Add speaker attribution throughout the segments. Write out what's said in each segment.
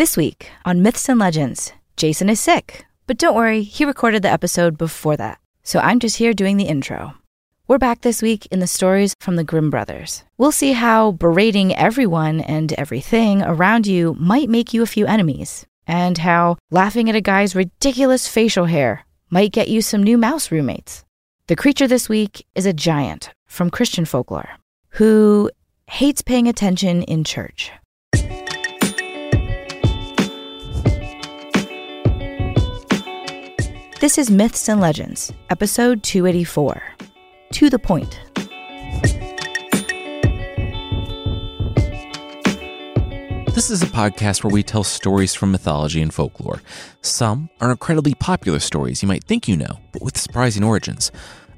Speaker 1: This week on Myths and Legends, Jason is sick, but don't worry, he recorded the episode before that. So I'm just here doing the intro. We're back this week in the stories from the Grimm brothers. We'll see how berating everyone and everything around you might make you a few enemies, and how laughing at a guy's ridiculous facial hair might get you some new mouse roommates. The creature this week is a giant from Christian folklore who hates paying attention in church. This is Myths and Legends, episode 284. To the point.
Speaker 2: This is a podcast where we tell stories from mythology and folklore. Some are incredibly popular stories you might think you know, but with surprising origins.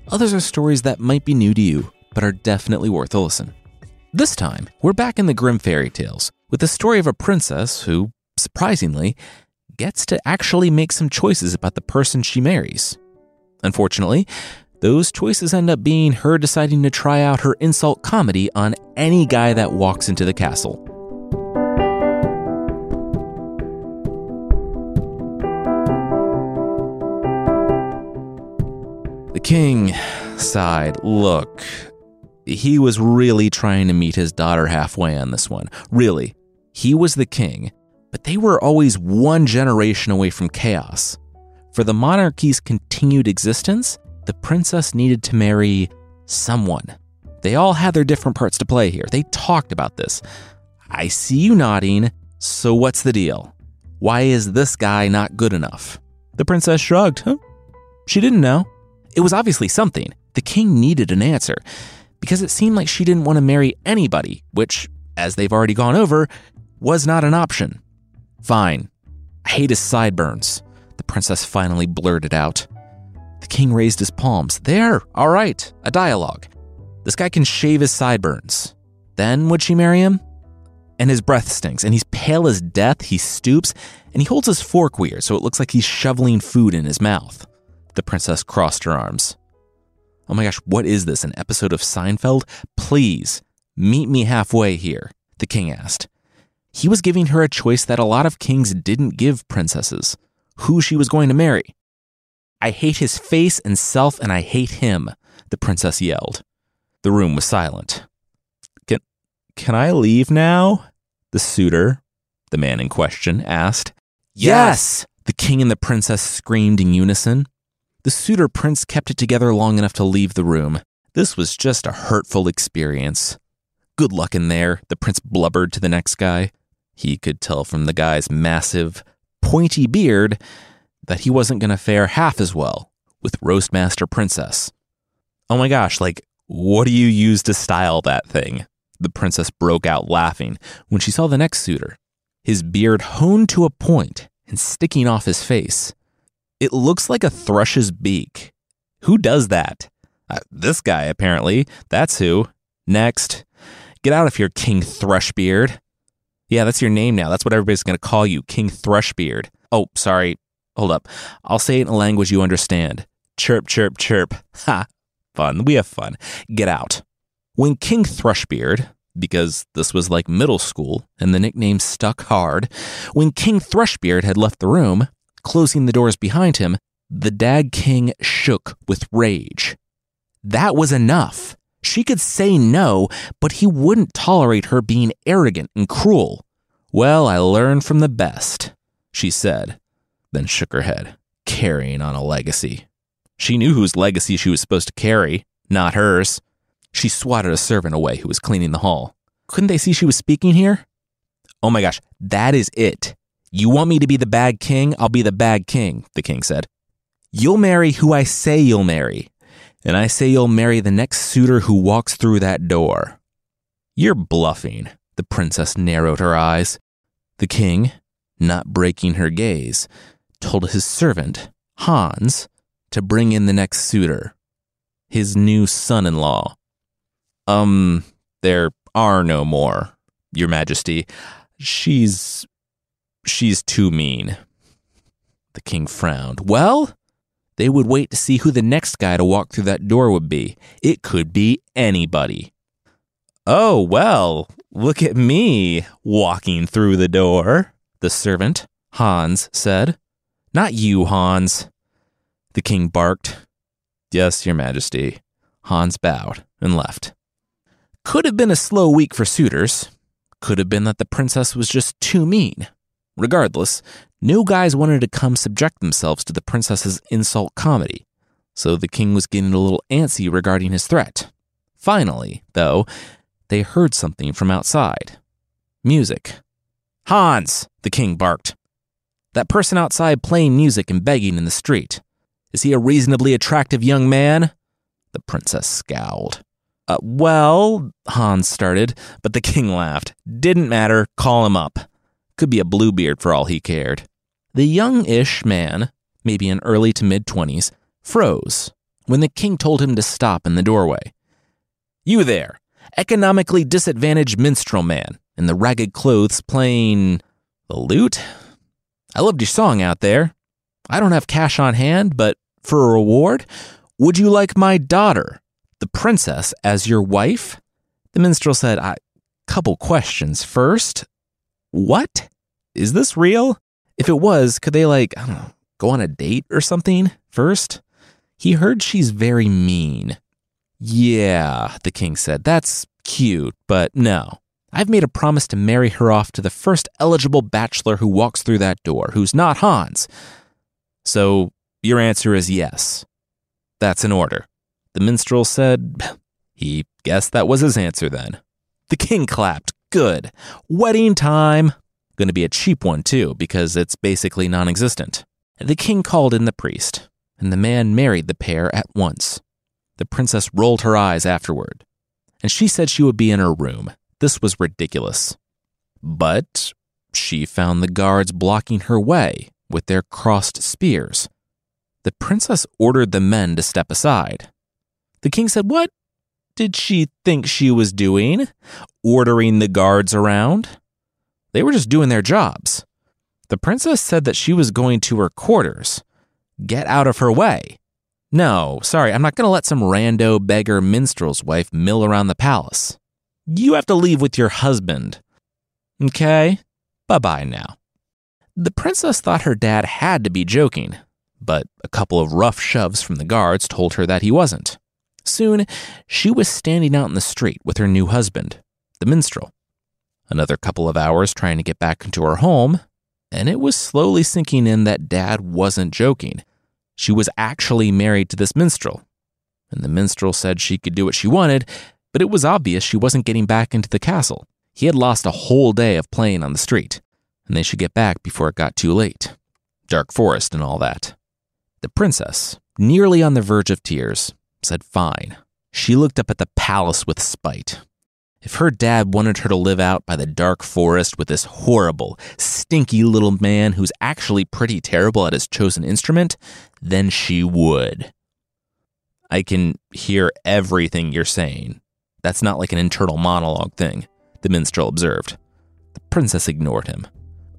Speaker 2: Others are stories that might be new to you, but are definitely worth a listen. This time, we're back in the Grimm fairy tales with the story of a princess who, surprisingly, gets to actually make some choices about the person she marries. Unfortunately, those choices end up being her deciding to try out her insult comedy on any guy that walks into the castle. The king sighed. Look, he was really trying to meet his daughter halfway on this one. Really. He was the king, but they were always one generation away from chaos. For the monarchy's continued existence, the princess needed to marry someone. They all had their different parts to play here. They talked about this. I see you nodding, so what's the deal? Why is this guy not good enough? The princess shrugged. Huh? She didn't know. It was obviously something. The king needed an answer because it seemed like she didn't want to marry anybody, which, as they've already gone over, was not an option. Fine. I hate his sideburns, the princess finally blurted out. The king raised his palms. There, all right, a dialogue. This guy can shave his sideburns. Then would she marry him? And his breath stinks, and he's pale as death. He stoops, and he holds his fork weird so it looks like he's shoveling food in his mouth. The princess crossed her arms. Oh my gosh, what is this? An episode of Seinfeld? Please, meet me halfway here, the king asked. He was giving her a choice that a lot of kings didn't give princesses who she was going to marry. I hate his face and self, and I hate him, the princess yelled. The room was silent. Can, can I leave now? The suitor, the man in question, asked. Yes! The king and the princess screamed in unison. The suitor prince kept it together long enough to leave the room. This was just a hurtful experience. Good luck in there, the prince blubbered to the next guy. He could tell from the guy's massive, pointy beard that he wasn't going to fare half as well with Roastmaster Princess. Oh my gosh, like, what do you use to style that thing? The princess broke out laughing when she saw the next suitor, his beard honed to a point and sticking off his face. It looks like a thrush's beak. Who does that? Uh, this guy, apparently. That's who. Next. Get out of here, King Thrushbeard. Yeah, that's your name now. That's what everybody's going to call you, King Thrushbeard. Oh, sorry. Hold up. I'll say it in a language you understand. Chirp, chirp, chirp. Ha. Fun. We have fun. Get out. When King Thrushbeard, because this was like middle school and the nickname stuck hard, when King Thrushbeard had left the room, closing the doors behind him, the Dag King shook with rage. That was enough. She could say no, but he wouldn't tolerate her being arrogant and cruel. Well, I learned from the best, she said, then shook her head, carrying on a legacy. She knew whose legacy she was supposed to carry, not hers. She swatted a servant away who was cleaning the hall. Couldn't they see she was speaking here? Oh my gosh, that is it. You want me to be the bad king? I'll be the bad king, the king said. You'll marry who I say you'll marry and I say you'll marry the next suitor who walks through that door. You're bluffing. The princess narrowed her eyes. The king, not breaking her gaze, told his servant, Hans, to bring in the next suitor, his new son in law. Um, there are no more, Your Majesty. She's. she's too mean. The king frowned. Well, they would wait to see who the next guy to walk through that door would be. It could be anybody. Oh, well, look at me walking through the door, the servant, Hans, said. Not you, Hans. The king barked. Yes, your majesty. Hans bowed and left. Could have been a slow week for suitors. Could have been that the princess was just too mean. Regardless, no guys wanted to come subject themselves to the princess's insult comedy, so the king was getting a little antsy regarding his threat. Finally, though, they heard something from outside music. Hans, the king barked. That person outside playing music and begging in the street. Is he a reasonably attractive young man? The princess scowled. Uh, well, Hans started, but the king laughed. Didn't matter, call him up. Could be a Bluebeard for all he cared. The young ish man, maybe in early to mid 20s, froze when the king told him to stop in the doorway. You there, economically disadvantaged minstrel man in the ragged clothes playing the lute? I loved your song out there. I don't have cash on hand, but for a reward, would you like my daughter, the princess, as your wife? The minstrel said, I couple questions. First, what? Is this real? If it was, could they like, I don't know, go on a date or something first? He heard she's very mean. Yeah, the king said, that's cute, but no. I've made a promise to marry her off to the first eligible bachelor who walks through that door, who's not Hans. So your answer is yes. That's an order. The minstrel said he guessed that was his answer then. The king clapped. Good. Wedding time. Going to be a cheap one, too, because it's basically non existent. The king called in the priest, and the man married the pair at once. The princess rolled her eyes afterward, and she said she would be in her room. This was ridiculous. But she found the guards blocking her way with their crossed spears. The princess ordered the men to step aside. The king said, What did she think she was doing? Ordering the guards around? They were just doing their jobs. The princess said that she was going to her quarters. Get out of her way. No, sorry, I'm not going to let some rando beggar minstrel's wife mill around the palace. You have to leave with your husband. Okay? Bye bye now. The princess thought her dad had to be joking, but a couple of rough shoves from the guards told her that he wasn't. Soon, she was standing out in the street with her new husband, the minstrel. Another couple of hours trying to get back into her home, and it was slowly sinking in that dad wasn't joking. She was actually married to this minstrel. And the minstrel said she could do what she wanted, but it was obvious she wasn't getting back into the castle. He had lost a whole day of playing on the street, and they should get back before it got too late. Dark forest and all that. The princess, nearly on the verge of tears, said fine. She looked up at the palace with spite. If her dad wanted her to live out by the dark forest with this horrible, stinky little man who's actually pretty terrible at his chosen instrument, then she would. I can hear everything you're saying, that's not like an internal monologue thing, the minstrel observed. The princess ignored him.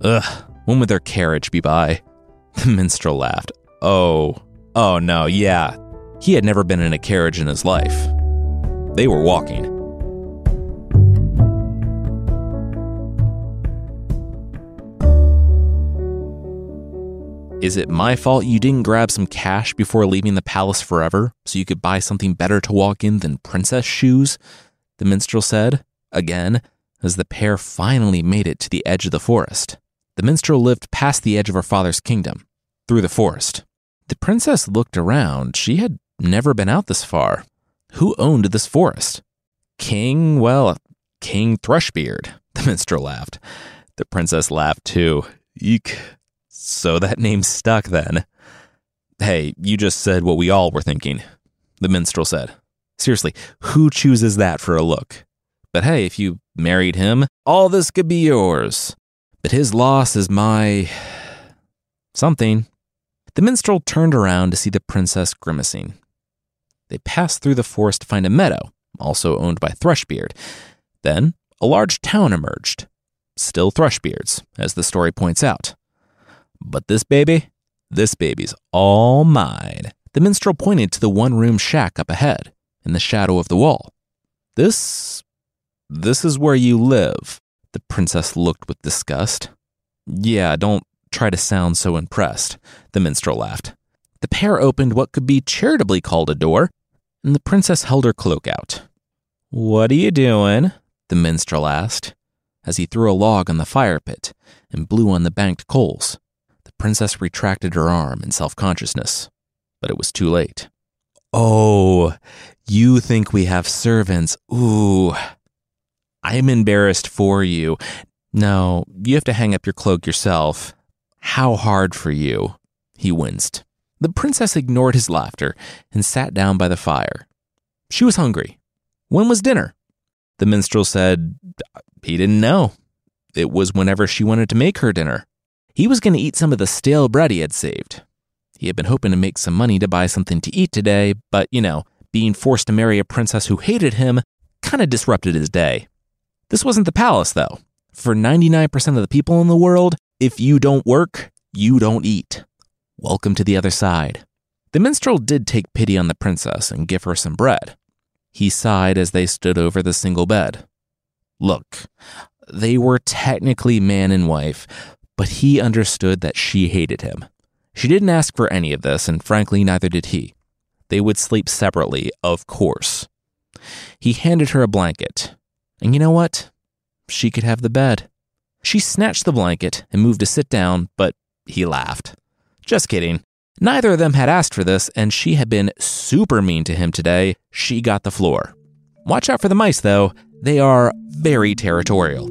Speaker 2: Ugh, when would their carriage be by? The minstrel laughed. Oh, oh no, yeah. He had never been in a carriage in his life. They were walking. Is it my fault you didn't grab some cash before leaving the palace forever so you could buy something better to walk in than princess shoes? The minstrel said, again, as the pair finally made it to the edge of the forest. The minstrel lived past the edge of her father's kingdom, through the forest. The princess looked around. She had never been out this far. Who owned this forest? King, well, King Thrushbeard, the minstrel laughed. The princess laughed too. Eek. So that name stuck then. Hey, you just said what we all were thinking, the minstrel said. Seriously, who chooses that for a look? But hey, if you married him, all this could be yours. But his loss is my. something. The minstrel turned around to see the princess grimacing. They passed through the forest to find a meadow, also owned by Thrushbeard. Then a large town emerged. Still Thrushbeards, as the story points out. But this baby, this baby's all mine. The minstrel pointed to the one room shack up ahead, in the shadow of the wall. This. this is where you live. The princess looked with disgust. Yeah, don't try to sound so impressed, the minstrel laughed. The pair opened what could be charitably called a door, and the princess held her cloak out. What are you doing? the minstrel asked, as he threw a log on the fire pit and blew on the banked coals. Princess retracted her arm in self consciousness, but it was too late. Oh, you think we have servants? Ooh. I'm embarrassed for you. No, you have to hang up your cloak yourself. How hard for you. He winced. The princess ignored his laughter and sat down by the fire. She was hungry. When was dinner? The minstrel said he didn't know. It was whenever she wanted to make her dinner. He was going to eat some of the stale bread he had saved. He had been hoping to make some money to buy something to eat today, but, you know, being forced to marry a princess who hated him kind of disrupted his day. This wasn't the palace, though. For 99% of the people in the world, if you don't work, you don't eat. Welcome to the other side. The minstrel did take pity on the princess and give her some bread. He sighed as they stood over the single bed. Look, they were technically man and wife, but he understood that she hated him. She didn't ask for any of this, and frankly, neither did he. They would sleep separately, of course. He handed her a blanket. And you know what? She could have the bed. She snatched the blanket and moved to sit down, but he laughed. Just kidding. Neither of them had asked for this, and she had been super mean to him today. She got the floor. Watch out for the mice, though. They are very territorial.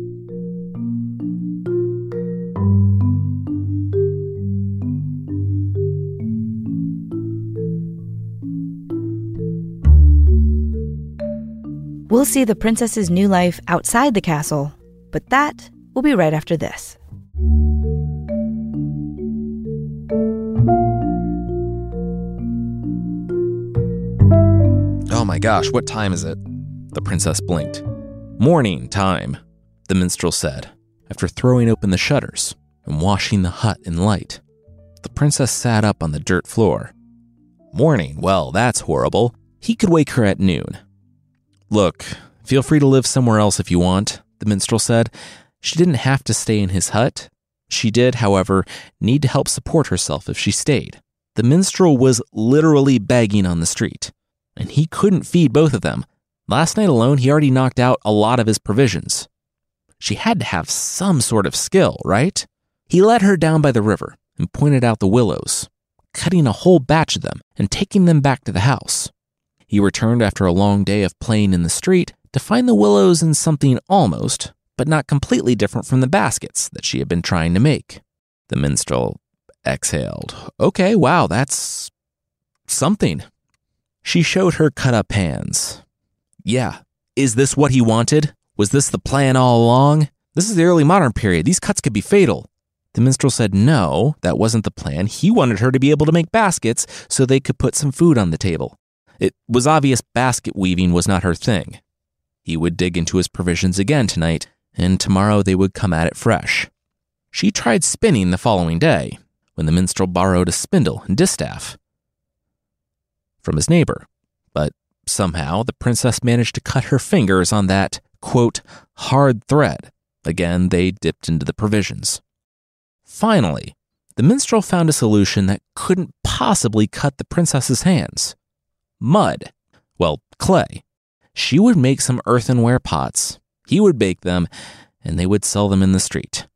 Speaker 1: We'll see the princess's new life outside the castle, but that will be right after this.
Speaker 2: Oh my gosh, what time is it? The princess blinked. Morning time, the minstrel said, after throwing open the shutters and washing the hut in light. The princess sat up on the dirt floor. Morning, well, that's horrible. He could wake her at noon. Look, feel free to live somewhere else if you want, the minstrel said. She didn't have to stay in his hut. She did, however, need to help support herself if she stayed. The minstrel was literally begging on the street, and he couldn't feed both of them. Last night alone, he already knocked out a lot of his provisions. She had to have some sort of skill, right? He led her down by the river and pointed out the willows, cutting a whole batch of them and taking them back to the house. He returned after a long day of playing in the street to find the willows in something almost, but not completely different from the baskets that she had been trying to make. The minstrel exhaled. Okay, wow, that's something. She showed her cut up hands. Yeah, is this what he wanted? Was this the plan all along? This is the early modern period. These cuts could be fatal. The minstrel said no, that wasn't the plan. He wanted her to be able to make baskets so they could put some food on the table. It was obvious basket weaving was not her thing. He would dig into his provisions again tonight, and tomorrow they would come at it fresh. She tried spinning the following day, when the minstrel borrowed a spindle and distaff from his neighbor, but somehow the princess managed to cut her fingers on that, quote, hard thread. Again, they dipped into the provisions. Finally, the minstrel found a solution that couldn't possibly cut the princess's hands mud. Well, clay. She would make some earthenware pots. He would bake them, and they would sell them in the street.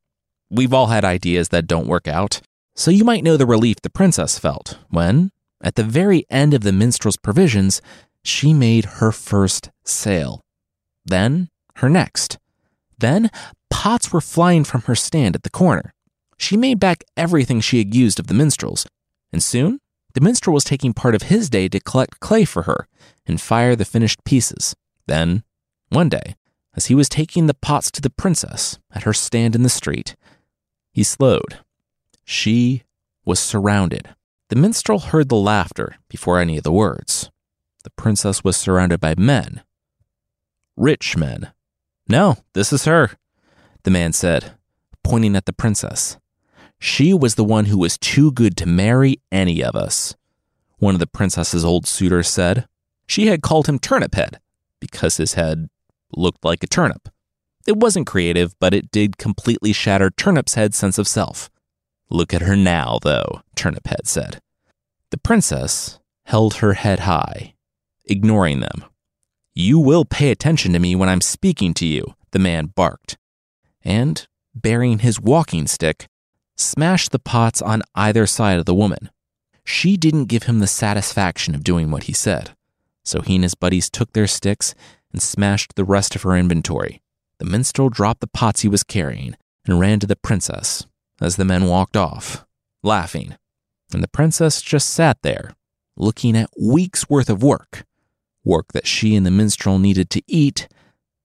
Speaker 2: We've all had ideas that don't work out, so you might know the relief the princess felt when, at the very end of the minstrel's provisions, she made her first sale. Then, her next. Then, pots were flying from her stand at the corner. She made back everything she had used of the minstrel's, and soon the minstrel was taking part of his day to collect clay for her and fire the finished pieces. Then, one day, as he was taking the pots to the princess at her stand in the street, he slowed. She was surrounded. The minstrel heard the laughter before any of the words. The princess was surrounded by men. Rich men. No, this is her, the man said, pointing at the princess. She was the one who was too good to marry any of us. One of the princess's old suitors said. She had called him Turnip Head because his head looked like a turnip. It wasn't creative, but it did completely shatter Turnip's Head's sense of self. Look at her now, though, Turnip Head said. The princess held her head high, ignoring them. You will pay attention to me when I'm speaking to you, the man barked. And, bearing his walking stick, smashed the pots on either side of the woman. She didn't give him the satisfaction of doing what he said, so he and his buddies took their sticks and smashed the rest of her inventory. The minstrel dropped the pots he was carrying and ran to the princess as the men walked off, laughing. And the princess just sat there, looking at weeks' worth of work, work that she and the minstrel needed to eat,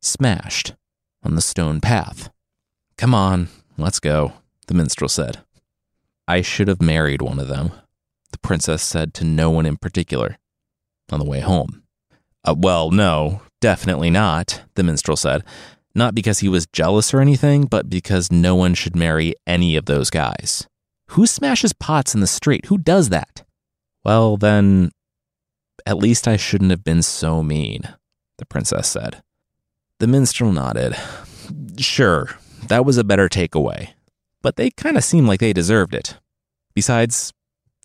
Speaker 2: smashed on the stone path. Come on, let's go, the minstrel said. I should have married one of them, the princess said to no one in particular on the way home. Uh, well, no, definitely not, the minstrel said. Not because he was jealous or anything, but because no one should marry any of those guys. Who smashes pots in the street? Who does that? Well, then, at least I shouldn't have been so mean, the princess said. The minstrel nodded. Sure, that was a better takeaway, but they kind of seemed like they deserved it. Besides,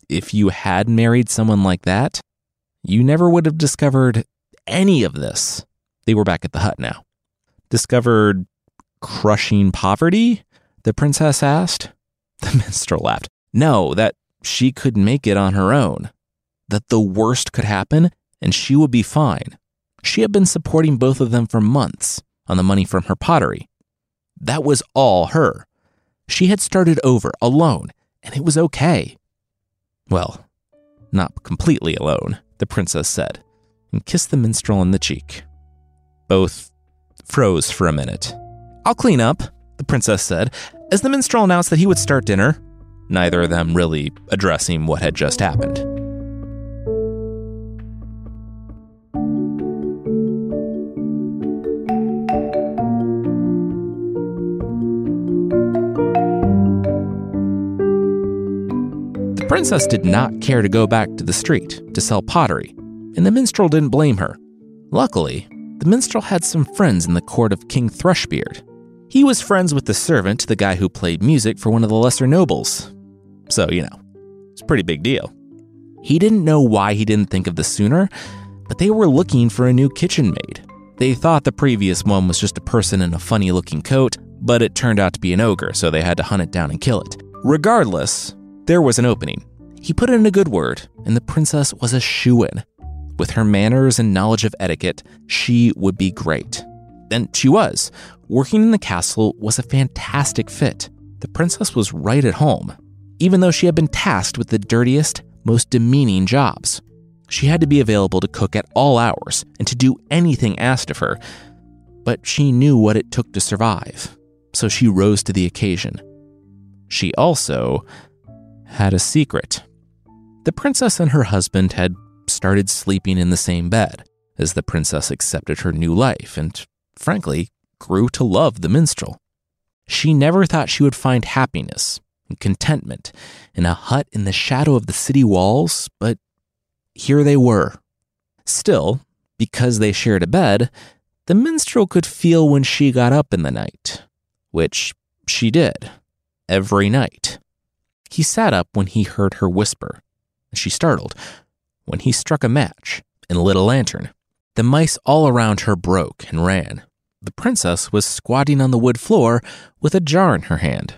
Speaker 2: if you had married someone like that, you never would have discovered any of this. They were back at the hut now. Discovered crushing poverty? The princess asked. The minstrel laughed. No, that she could make it on her own. That the worst could happen and she would be fine. She had been supporting both of them for months on the money from her pottery. That was all her. She had started over alone, and it was okay. Well, not completely alone, the princess said, and kissed the minstrel on the cheek. Both froze for a minute. I'll clean up, the princess said, as the minstrel announced that he would start dinner, neither of them really addressing what had just happened. Princess did not care to go back to the street to sell pottery, and the minstrel didn't blame her. Luckily, the minstrel had some friends in the court of King Thrushbeard. He was friends with the servant, the guy who played music for one of the lesser nobles. So, you know, it's a pretty big deal. He didn't know why he didn't think of this sooner, but they were looking for a new kitchen maid. They thought the previous one was just a person in a funny looking coat, but it turned out to be an ogre, so they had to hunt it down and kill it. Regardless, there was an opening. He put in a good word, and the princess was a shoo in. With her manners and knowledge of etiquette, she would be great. And she was. Working in the castle was a fantastic fit. The princess was right at home, even though she had been tasked with the dirtiest, most demeaning jobs. She had to be available to cook at all hours and to do anything asked of her, but she knew what it took to survive, so she rose to the occasion. She also had a secret. The princess and her husband had started sleeping in the same bed as the princess accepted her new life and, frankly, grew to love the minstrel. She never thought she would find happiness and contentment in a hut in the shadow of the city walls, but here they were. Still, because they shared a bed, the minstrel could feel when she got up in the night, which she did every night. He sat up when he heard her whisper. And she startled when he struck a match and lit a lantern. The mice all around her broke and ran. The princess was squatting on the wood floor with a jar in her hand.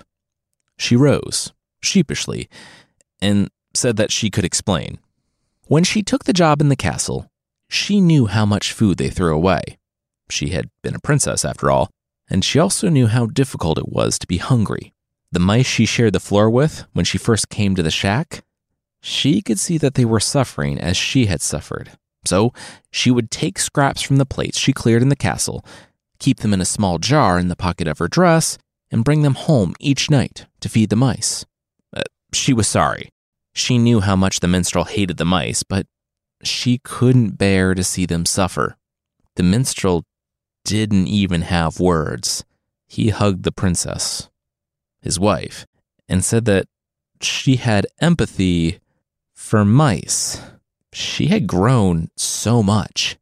Speaker 2: She rose, sheepishly, and said that she could explain. When she took the job in the castle, she knew how much food they threw away. She had been a princess, after all, and she also knew how difficult it was to be hungry. The mice she shared the floor with when she first came to the shack, she could see that they were suffering as she had suffered. So she would take scraps from the plates she cleared in the castle, keep them in a small jar in the pocket of her dress, and bring them home each night to feed the mice. Uh, she was sorry. She knew how much the minstrel hated the mice, but she couldn't bear to see them suffer. The minstrel didn't even have words. He hugged the princess, his wife, and said that she had empathy for mice. She had grown so much.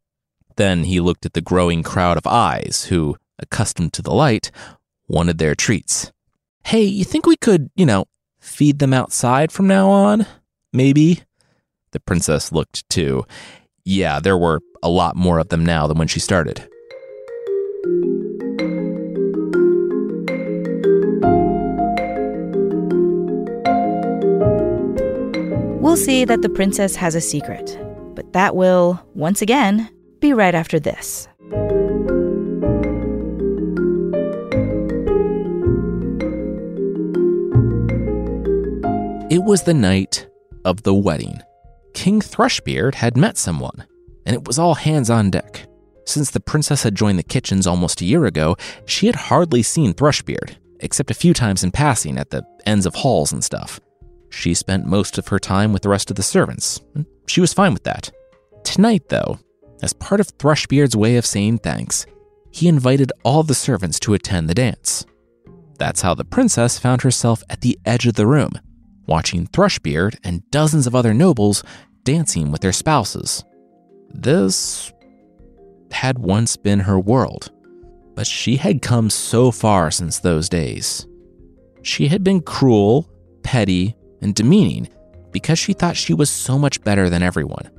Speaker 2: Then he looked at the growing crowd of eyes who accustomed to the light, wanted their treats. Hey, you think we could, you know, feed them outside from now on? Maybe? The princess looked too. Yeah, there were a lot more of them now than when she started.
Speaker 1: We'll see that the princess has a secret, but that will, once again, be right after this.
Speaker 2: It was the night of the wedding. King Thrushbeard had met someone, and it was all hands on deck. Since the princess had joined the kitchens almost a year ago, she had hardly seen Thrushbeard, except a few times in passing at the ends of halls and stuff. She spent most of her time with the rest of the servants. She was fine with that. Tonight, though, as part of Thrushbeard's way of saying thanks, he invited all the servants to attend the dance. That's how the princess found herself at the edge of the room, watching Thrushbeard and dozens of other nobles dancing with their spouses. This had once been her world, but she had come so far since those days. She had been cruel, petty, and demeaning because she thought she was so much better than everyone.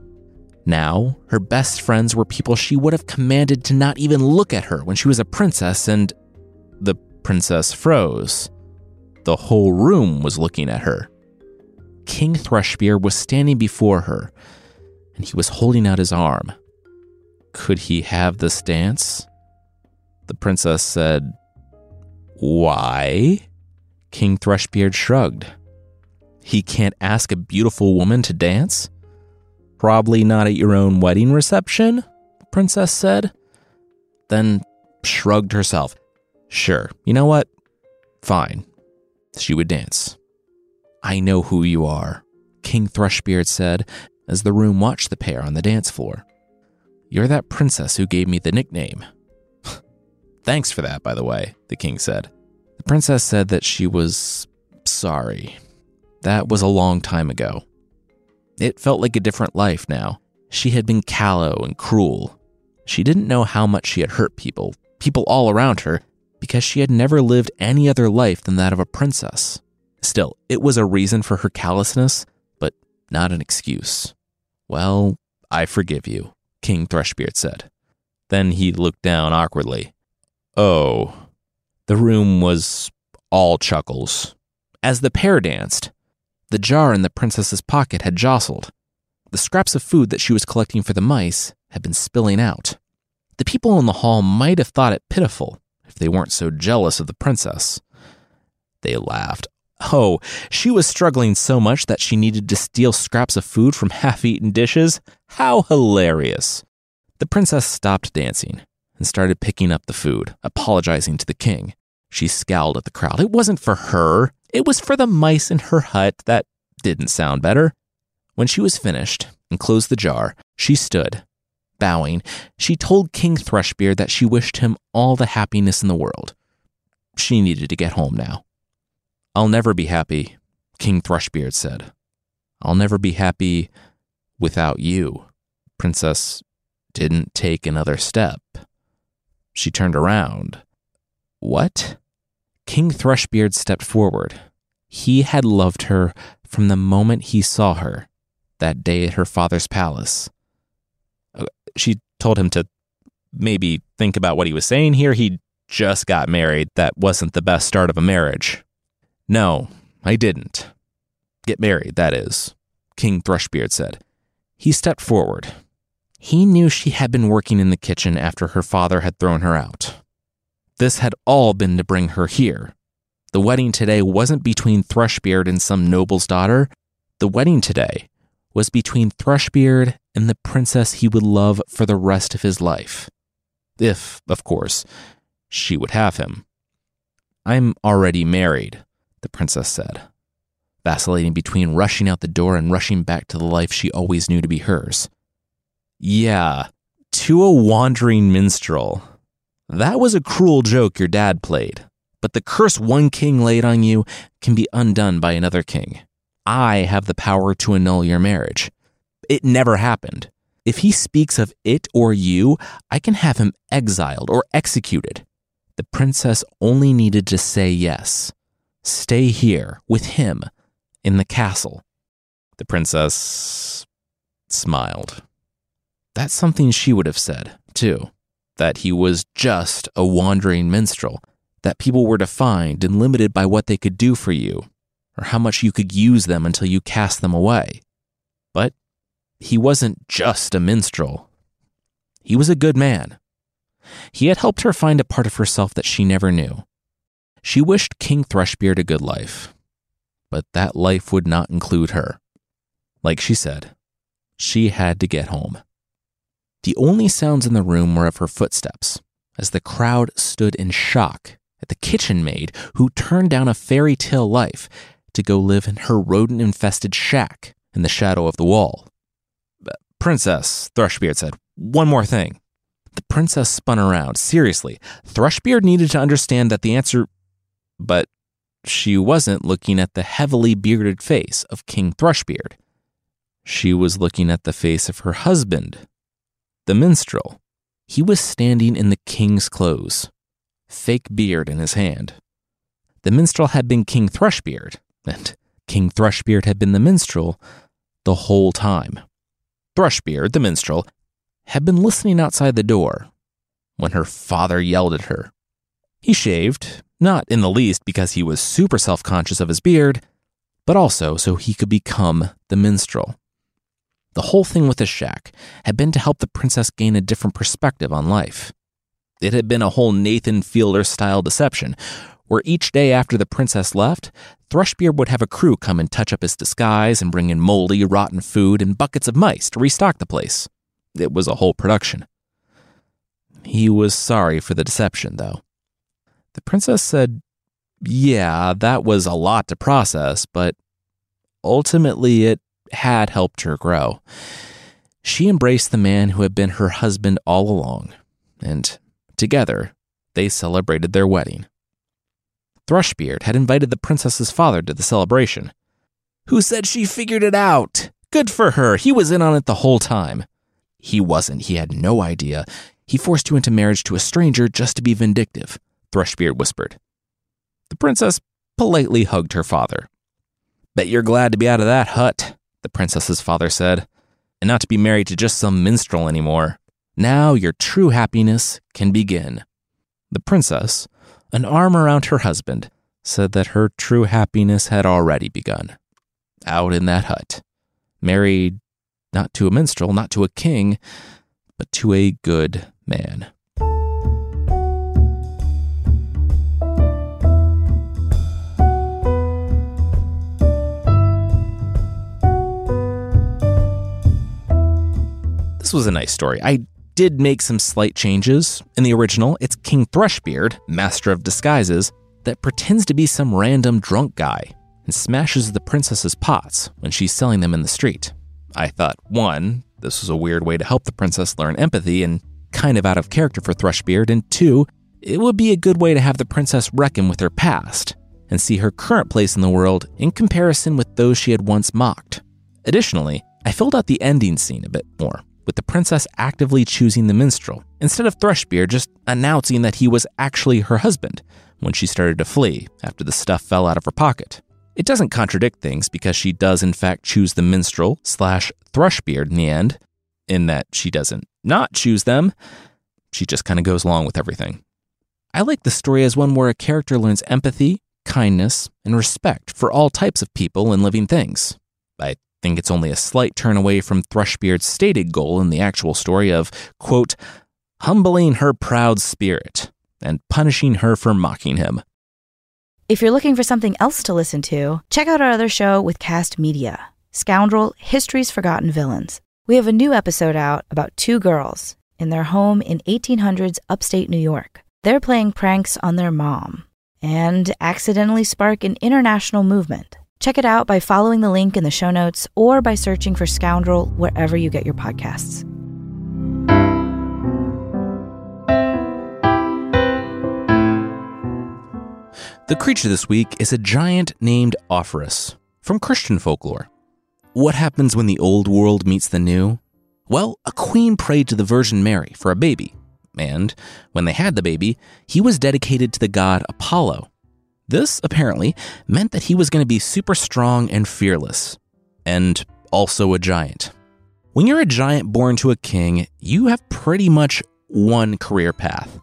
Speaker 2: Now, her best friends were people she would have commanded to not even look at her when she was a princess, and the princess froze. The whole room was looking at her. King Thrushbeard was standing before her, and he was holding out his arm. Could he have this dance? The princess said, Why? King Thrushbeard shrugged. He can't ask a beautiful woman to dance? Probably not at your own wedding reception, the princess said. Then shrugged herself. Sure, you know what? Fine. She would dance. I know who you are, King Thrushbeard said as the room watched the pair on the dance floor. You're that princess who gave me the nickname. Thanks for that, by the way, the king said. The princess said that she was sorry. That was a long time ago. It felt like a different life now. She had been callow and cruel. She didn't know how much she had hurt people, people all around her, because she had never lived any other life than that of a princess. Still, it was a reason for her callousness, but not an excuse. Well, I forgive you, King Thrushbeard said. Then he looked down awkwardly. Oh. The room was all chuckles. As the pair danced, the jar in the princess's pocket had jostled. The scraps of food that she was collecting for the mice had been spilling out. The people in the hall might have thought it pitiful if they weren't so jealous of the princess. They laughed. Oh, she was struggling so much that she needed to steal scraps of food from half eaten dishes? How hilarious! The princess stopped dancing and started picking up the food, apologizing to the king. She scowled at the crowd. It wasn't for her, it was for the mice in her hut that didn't sound better. When she was finished and closed the jar, she stood. Bowing, she told King Thrushbeard that she wished him all the happiness in the world. She needed to get home now. I'll never be happy, King Thrushbeard said. I'll never be happy without you. Princess didn't take another step. She turned around. What? King Thrushbeard stepped forward. He had loved her from the moment he saw her that day at her father's palace. Uh, she told him to maybe think about what he was saying here. He just got married. That wasn't the best start of a marriage. No, I didn't. Get married, that is, King Thrushbeard said. He stepped forward. He knew she had been working in the kitchen after her father had thrown her out. This had all been to bring her here. The wedding today wasn't between Thrushbeard and some noble's daughter. The wedding today was between Thrushbeard and the princess he would love for the rest of his life. If, of course, she would have him. I'm already married, the princess said, vacillating between rushing out the door and rushing back to the life she always knew to be hers. Yeah, to a wandering minstrel, that was a cruel joke your dad played, but the curse one king laid on you can be undone by another king. I have the power to annul your marriage. It never happened. If he speaks of it or you, I can have him exiled or executed. The princess only needed to say yes. Stay here with him in the castle. The princess smiled. That's something she would have said, too. That he was just a wandering minstrel, that people were defined and limited by what they could do for you, or how much you could use them until you cast them away. But he wasn't just a minstrel. He was a good man. He had helped her find a part of herself that she never knew. She wished King Thrushbeard a good life, but that life would not include her. Like she said, she had to get home. The only sounds in the room were of her footsteps, as the crowd stood in shock at the kitchen maid who turned down a fairy tale life to go live in her rodent infested shack in the shadow of the wall. Uh, princess, Thrushbeard said, one more thing. The princess spun around. Seriously, Thrushbeard needed to understand that the answer. But she wasn't looking at the heavily bearded face of King Thrushbeard. She was looking at the face of her husband, the minstrel. He was standing in the king's clothes, fake beard in his hand. The minstrel had been King Thrushbeard, and King Thrushbeard had been the minstrel the whole time. Thrushbeard, the minstrel, had been listening outside the door when her father yelled at her. He shaved, not in the least because he was super self conscious of his beard, but also so he could become the minstrel. The whole thing with the shack had been to help the princess gain a different perspective on life. It had been a whole Nathan Fielder style deception, where each day after the princess left, Thrushbeard would have a crew come and touch up his disguise and bring in moldy, rotten food and buckets of mice to restock the place. It was a whole production. He was sorry for the deception, though. The princess said, Yeah, that was a lot to process, but ultimately it had helped her grow. She embraced the man who had been her husband all along, and together they celebrated their wedding. Thrushbeard had invited the princess's father to the celebration. Who said she figured it out? Good for her. He was in on it the whole time. He wasn't. He had no idea. He forced you into marriage to a stranger just to be vindictive, Thrushbeard whispered. The princess politely hugged her father. Bet you're glad to be out of that hut, the princess's father said, and not to be married to just some minstrel anymore. Now your true happiness can begin. The princess, an arm around her husband, said that her true happiness had already begun. Out in that hut, married not to a minstrel, not to a king, but to a good man. This was a nice story. I did make some slight changes. In the original, it's King Thrushbeard, master of disguises, that pretends to be some random drunk guy and smashes the princess's pots when she's selling them in the street. I thought, one, this was a weird way to help the princess learn empathy and kind of out of character for Thrushbeard, and two, it would be a good way to have the princess reckon with her past and see her current place in the world in comparison with those she had once mocked. Additionally, I filled out the ending scene a bit more, with the princess actively choosing the minstrel, instead of Thrushbeard just announcing that he was actually her husband when she started to flee after the stuff fell out of her pocket. It doesn't contradict things because she does, in fact, choose the minstrel slash Thrushbeard in the end, in that she doesn't not choose them. She just kind of goes along with everything. I like the story as one where a character learns empathy, kindness, and respect for all types of people and living things. I think it's only a slight turn away from Thrushbeard's stated goal in the actual story of, quote, humbling her proud spirit and punishing her for mocking him.
Speaker 1: If you're looking for something else to listen to, check out our other show with Cast Media Scoundrel History's Forgotten Villains. We have a new episode out about two girls in their home in 1800s upstate New York. They're playing pranks on their mom and accidentally spark an international movement. Check it out by following the link in the show notes or by searching for Scoundrel wherever you get your podcasts.
Speaker 2: The creature this week is a giant named Offerus from Christian folklore. What happens when the old world meets the new? Well, a queen prayed to the Virgin Mary for a baby, and when they had the baby, he was dedicated to the god Apollo. This, apparently, meant that he was going to be super strong and fearless, and also a giant. When you're a giant born to a king, you have pretty much one career path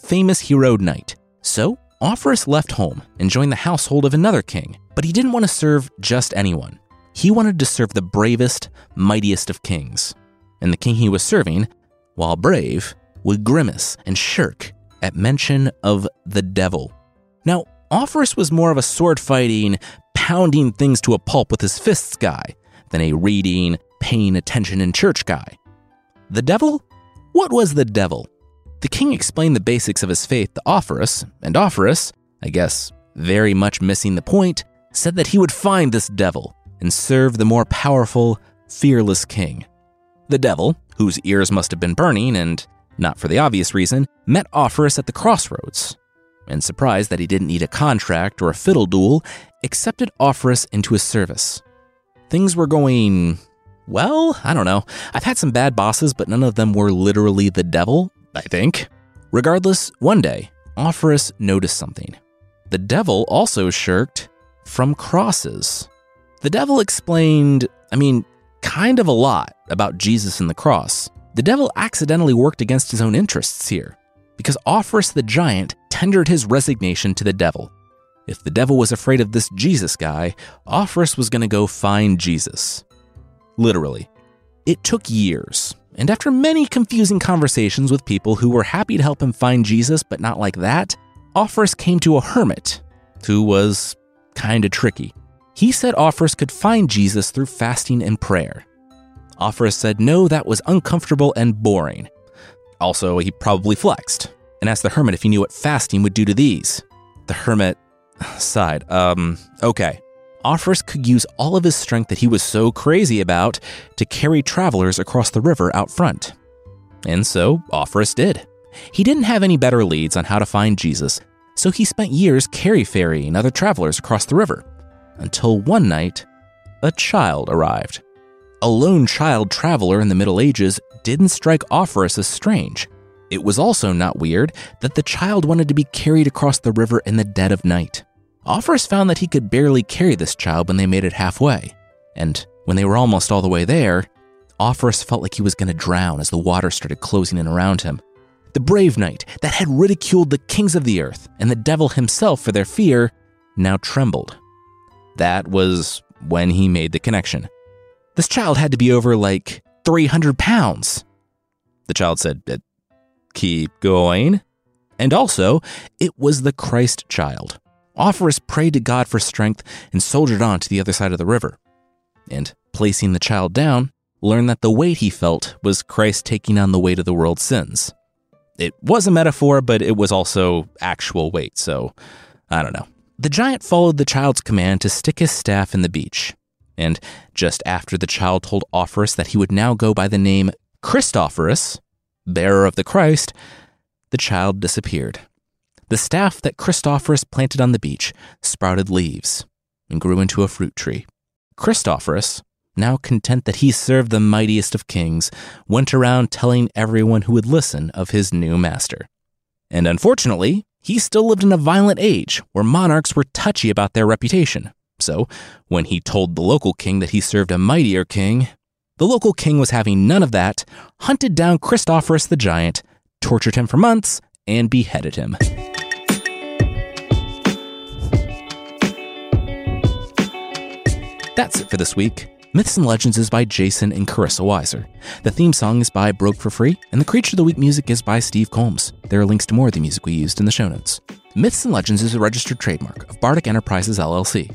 Speaker 2: famous hero knight. So, Offerus left home and joined the household of another king, but he didn't want to serve just anyone. He wanted to serve the bravest, mightiest of kings. And the king he was serving, while brave, would grimace and shirk at mention of the devil. Now, Offerus was more of a sword fighting, pounding things to a pulp with his fists guy than a reading, paying attention in church guy. The devil? What was the devil? The king explained the basics of his faith to Offerus, and Offerus, I guess very much missing the point, said that he would find this devil and serve the more powerful, fearless king. The devil, whose ears must have been burning and, not for the obvious reason, met Offerus at the crossroads, and surprised that he didn't need a contract or a fiddle duel, accepted Offerus into his service. Things were going well, I don't know. I've had some bad bosses, but none of them were literally the devil, I think. Regardless, one day, Offerus noticed something. The devil also shirked from crosses. The devil explained, I mean, kind of a lot about Jesus and the cross. The devil accidentally worked against his own interests here, because Offerus the giant tendered his resignation to the devil. If the devil was afraid of this Jesus guy, Offerus was going to go find Jesus. Literally. It took years, and after many confusing conversations with people who were happy to help him find Jesus, but not like that, Offerus came to a hermit who was kinda tricky. He said Offerus could find Jesus through fasting and prayer. Offerus said no, that was uncomfortable and boring. Also, he probably flexed and asked the hermit if he knew what fasting would do to these. The hermit sighed, um, okay. Offerus could use all of his strength that he was so crazy about to carry travelers across the river out front. And so Offerus did. He didn't have any better leads on how to find Jesus, so he spent years carry ferrying other travelers across the river. Until one night, a child arrived. A lone child traveler in the Middle Ages didn't strike Offerus as strange. It was also not weird that the child wanted to be carried across the river in the dead of night. Offerus found that he could barely carry this child when they made it halfway. And when they were almost all the way there, Offerus felt like he was going to drown as the water started closing in around him. The brave knight that had ridiculed the kings of the earth and the devil himself for their fear now trembled. That was when he made the connection. This child had to be over like 300 pounds. The child said, uh, Keep going. And also, it was the Christ child. Offerus prayed to God for strength and soldiered on to the other side of the river. And, placing the child down, learned that the weight he felt was Christ taking on the weight of the world's sins. It was a metaphor, but it was also actual weight, so I don't know. The giant followed the child's command to stick his staff in the beach. And just after the child told Offerus that he would now go by the name Christophorus, bearer of the Christ, the child disappeared. The staff that Christophorus planted on the beach sprouted leaves and grew into a fruit tree. Christophorus, now content that he served the mightiest of kings, went around telling everyone who would listen of his new master. And unfortunately, he still lived in a violent age where monarchs were touchy about their reputation. So, when he told the local king that he served a mightier king, the local king was having none of that, hunted down Christophorus the giant, tortured him for months, and beheaded him. That's it for this week. Myths and Legends is by Jason and Carissa Weiser. The theme song is by Broke for Free, and the Creature of the Week music is by Steve Combs. There are links to more of the music we used in the show notes. Myths and Legends is a registered trademark of Bardic Enterprises LLC.